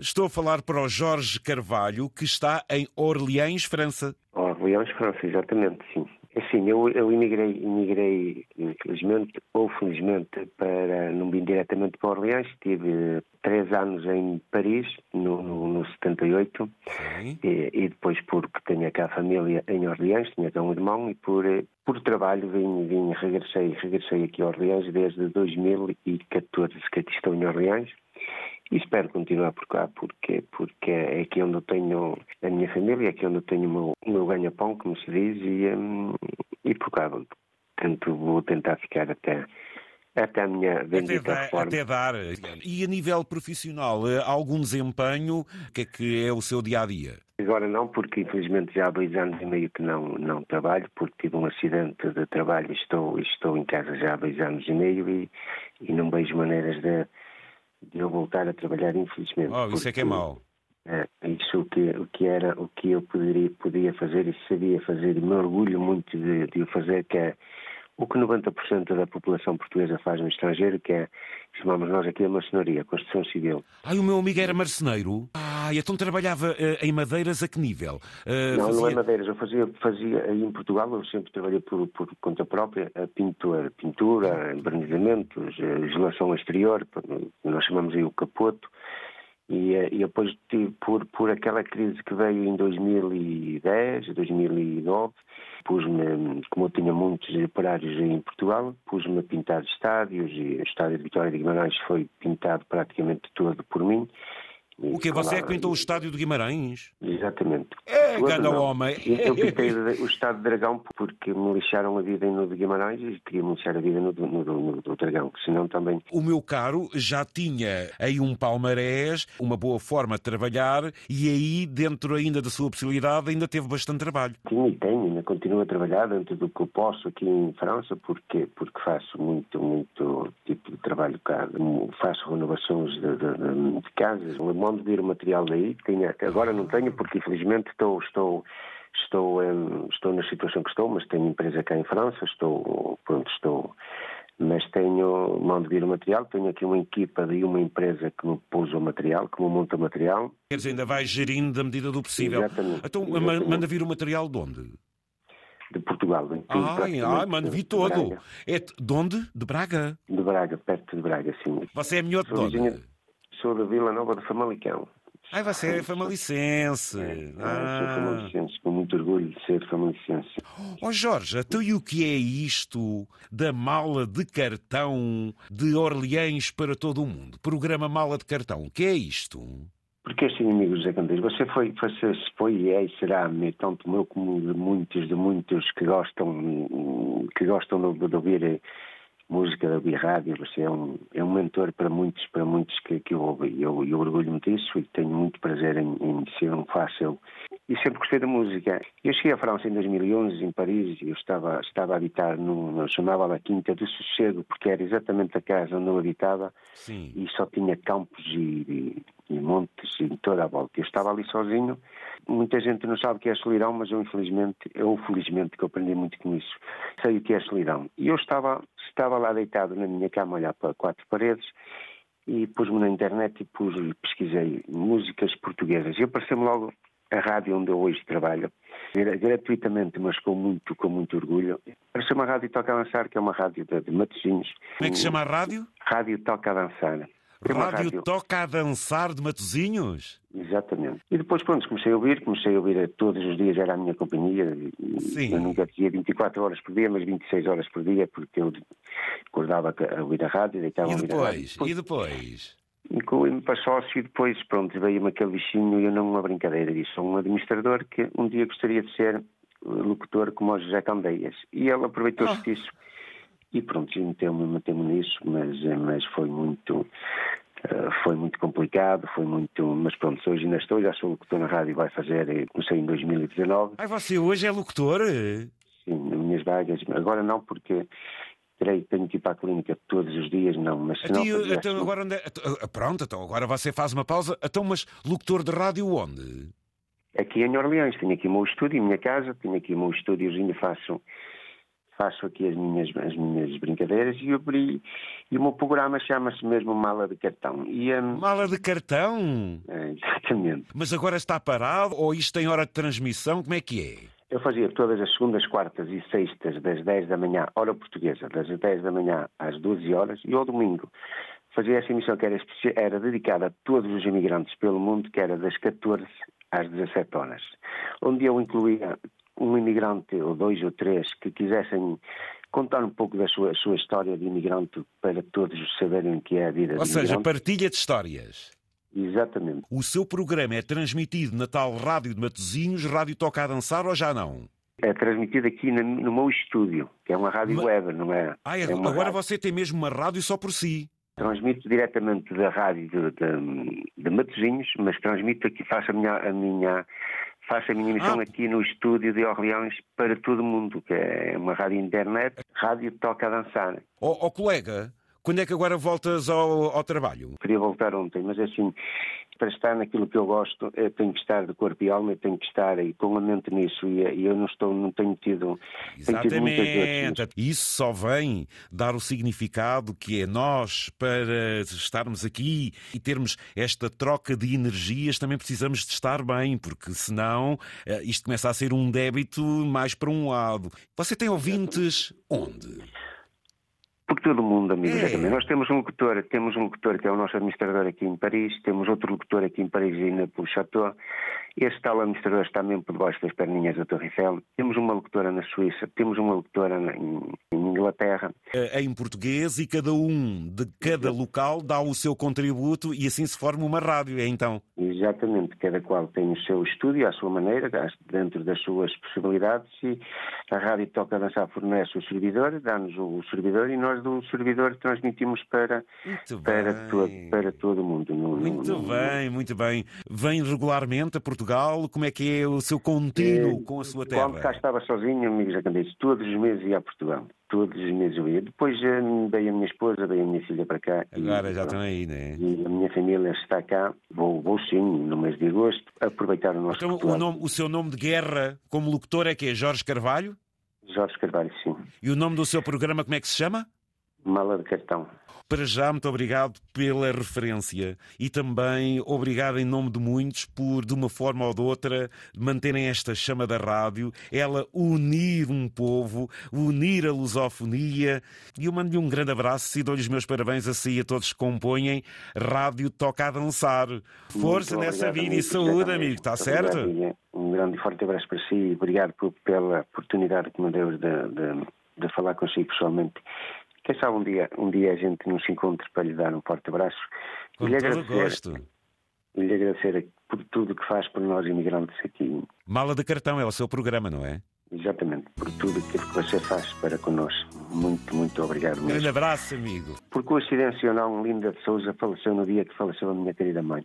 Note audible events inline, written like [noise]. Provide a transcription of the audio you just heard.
Estou a falar para o Jorge Carvalho, que está em Orleans, França. Orleans, França, exatamente, sim. Assim, eu, eu emigrei, emigrei, infelizmente ou felizmente, para, não vim diretamente para Orleans, tive três anos em Paris, no, no, no 78, e, e, depois porque tinha cá a família em Orleans, tinha cá um irmão, e por, por trabalho vim, vim regressei, regressei aqui a Orleans desde 2014 que aqui estou em Orleans. E espero continuar por cá, porque, porque é aqui onde eu tenho a minha família, é aqui onde eu tenho o meu, meu ganha-pão, como se diz, e, um, e por cá tento, vou tentar ficar até, até a minha bendita até reforma. Até dar. E a nível profissional, eh, algum desempenho? O que é que é o seu dia-a-dia? Agora não, porque infelizmente já há dois anos e meio que não, não trabalho, porque tive um acidente de trabalho e estou, estou em casa já há dois anos e meio e, e não vejo maneiras de de eu voltar a trabalhar, infelizmente. Oh, isso é que é mau. É, isso o que, o que era, o que eu poderia, podia fazer e sabia fazer, e me orgulho muito de, de o fazer, que é o que 90% da população portuguesa faz no estrangeiro, que é, chamamos nós aqui a maçonaria, a construção civil. Ai, o meu amigo era marceneiro? Ah, então trabalhava uh, em madeiras a que nível? Uh, não, fazia... não é madeiras, eu fazia, fazia aí em Portugal, eu sempre trabalhei por, por conta própria, a pintura, pintura, embranizamentos, isolação exterior, nós chamamos aí o capoto, e, e depois, por, por aquela crise que veio em 2010, 2009, pus-me, como eu tinha muitos operários em Portugal, pus-me a pintar estádios e o estádio de Vitória de Guimarães foi pintado praticamente todo por mim. O que Você é que pintou o estádio de Guimarães? Exatamente. É, ganda homem. Eu [laughs] pintei o estádio de Dragão porque me lixaram a vida no de Guimarães e queria me lixar a vida no, no, no, no Dragão, senão também... O meu caro já tinha aí um palmarés, uma boa forma de trabalhar e aí, dentro ainda da sua possibilidade, ainda teve bastante trabalho. Tinha e tenho, ainda continuo a trabalhar dentro do que eu posso aqui em França, porque, porque faço muito, muito tipo de trabalho cá, faço renovações de, de, de, de casas, onde vir o material daí. Tinha, agora não tenho, porque infelizmente estou, estou, estou, em, estou na situação que estou, mas tenho empresa cá em França, estou, pronto, estou, mas tenho mão de vir o material, tenho aqui uma equipa de uma empresa que me pôs o material, que me monta o material. Quer dizer, ainda vai gerindo da medida do possível. Exatamente. Então exatamente. manda vir o material de onde? de Portugal. Ai, ai, mano, vi todo. É de onde? De Braga? De Braga, perto de Braga, sim. Você é melhor de onde? Sou da Vila Nova de Famalicão. Ai, você é famalicense. É, ah. Sou famalicense, com muito orgulho de ser famalicense. Oh Jorge, então e o que é isto da mala de cartão de Orleans para todo o mundo? Programa Mala de Cartão, o que é isto? Porque assim, amigo José Candeias, você foi, você foi e é e será, tanto meu como de muitos, de muitos que gostam, que gostam de, de ouvir música da Rádio, você é um, é um mentor para muitos, para muitos que, que eu ouvi. Eu, eu orgulho-me disso e tenho muito prazer em, em ser um fácil. E sempre gostei da música. Eu cheguei à França em 2011, em Paris, e eu estava, estava a habitar, num, chamava a Quinta do Sossego, porque era exatamente a casa onde eu habitava, Sim. e só tinha campos e, e, e montes em toda a volta. Eu estava ali sozinho, muita gente não sabe o que é solidão, mas eu infelizmente, eu felizmente que eu aprendi muito com isso, sei o que é solidão. E eu estava estava lá deitado na minha cama a olhar para quatro paredes e pus-me na internet e pus, pesquisei músicas portuguesas. E apareceu-me logo a rádio onde eu hoje trabalho, gratuitamente, mas com muito, com muito orgulho. Apareceu uma rádio Toca a Dançar, que é uma rádio de, de Matosinhos. Como é que se chama a rádio? Rádio Toca a Dançar. Rádio, rádio, Toca a Dançar de Matozinhos? Exatamente. E depois, pronto, comecei a ouvir, comecei a ouvir todos os dias, era a minha companhia. Sim. Eu nunca dizia 24 horas por dia, mas 26 horas por dia, porque eu acordava a ouvir a rádio, deitava e a ouvir depois, a rádio. Depois, e depois? Incluí-me para sócio e depois, pronto, veio-me aquele bichinho e eu não uma brincadeira disso. Sou um administrador que um dia gostaria de ser locutor como o José Candeias. E ele aproveitou-se Ah. disso. E pronto, meteu-me meteu nisso, mas, mas foi muito Uh, foi muito complicado, foi muito. Mas pronto, hoje ainda estou, já sou locutor na rádio, vai fazer, eh, comecei em 2019. Ai, você hoje é locutor? Sim, nas minhas vagas. Agora não, porque terei, tenho que ir para a clínica todos os dias, não. Mas se não. Então, então assim. agora onde é- então, Pronto, então agora você faz uma pausa. Então, mas locutor de rádio onde? Aqui em Orleans, tenho aqui o meu estúdio, minha casa, tenho aqui o meu estúdio, ainda faço. Faço aqui as minhas, as minhas brincadeiras e, abri, e o meu programa chama-se mesmo Mala de Cartão. E, um, Mala de cartão? é, exatamente. Mas agora está parado ou isto tem hora de transmissão? Como é que é? Eu fazia todas as segundas, quartas e sextas, das 10 da manhã, hora portuguesa, das 10 da manhã às 12 horas, e ao domingo fazia essa emissão que era, era dedicada a todos os imigrantes pelo mundo, que era das 14 às 17 horas, onde eu incluía um imigrante, ou dois ou três, que quisessem contar um pouco da sua, sua história de imigrante para todos saberem o que é a vida Ou seja, imigrante. partilha de histórias. Exatamente. O seu programa é transmitido na tal Rádio de Matosinhos, Rádio Toca a Dançar ou já não? É transmitido aqui no meu estúdio, que é uma rádio Mas- web, não é? Ah, é- é agora rádio. você tem mesmo uma rádio só por si. Transmito diretamente da rádio de, de, de Matosinhos, mas transmito aqui, faço a minha, a minha, faço a minha emissão Ah. aqui no estúdio de Orleans para todo o mundo, que é uma rádio internet, rádio toca a dançar. Ó ó, colega, quando é que agora voltas ao, ao trabalho? Queria voltar ontem, mas assim, para estar naquilo que eu gosto, eu tenho que estar de corpo e alma, eu tenho que estar aí com a mente nisso e, e eu não estou, não tenho tido, tenho tido. Exatamente. Isso só vem dar o significado que é nós, para estarmos aqui e termos esta troca de energias, também precisamos de estar bem, porque senão eh, isto começa a ser um débito mais para um lado. Você tem ouvintes onde? Por todo mundo, amigo, É. Nós temos um locutor, temos um locutor que é o nosso administrador aqui em Paris, temos outro locutor aqui em Paris na Pelo Chateau. Este tal administrador está mesmo por debaixo das perninhas da Torre Eiffel. Temos uma locutora na Suíça, temos uma locutora em, Inglaterra. Eh, Em português e cada um de cada local dá o seu contributo e assim se forma uma rádio, é então? Exatamente, cada qual tem o seu estúdio à sua maneira, dentro das suas possibilidades e a Rádio Toca Dançar fornece o servidor, dá-nos o servidor e nós do servidor transmitimos para, Muito para, todo, para todo o mundo. No- no- Muito no- bem, muito bem. Vem regularmente a Portugal? Como é que é o seu contínuo Eh, com a sua Quando cá terra? estava sozinho, amigos já disse, todos os meses ia a Portugal. Todos os meses eu ia. Depois eh, veio a minha esposa, veio a minha filha para cá. e, Agora já pronto, estão aí, né? E a minha família está cá. Vou, vou sim, no mês de agosto, aproveitar o nosso Então, o, Portugal. nome- o seu nome de guerra como locutor é que é Jorge Carvalho? Jorge Carvalho, sim. E o nome do seu programa como é que se chama? Mala de cartão. Para já, muito obrigado pela referência e também obrigado em nome de muitos por, de uma forma ou de outra, manterem esta chama da rádio, ela unir um povo, unir a lusofonia. E eu mando-lhe um grande abraço e dou-lhe os meus parabéns a si e a todos que compõem Rádio Toca a Dançar. Força Muito nessa vida e saúde, amigo, está certo? obrigado. Um grande e forte abraço para si e obrigado pela oportunidade que me deu de, de, de falar consigo pessoalmente. Quem sabe um dia, um dia a gente nos encontre para lhe dar um forte abraço Com e lhe todo agradecer, gosto. e lhe agradecer por tudo que faz por nós imigrantes aqui. Mala de cartão é o seu programa, não é? Exatamente, por tudo aquilo que você faz para connosco. Muito, muito obrigado Um grande mesmo. abraço, amigo. Por coincidência ou não, Linda de Souza faleceu no dia que faleceu a minha querida mãe.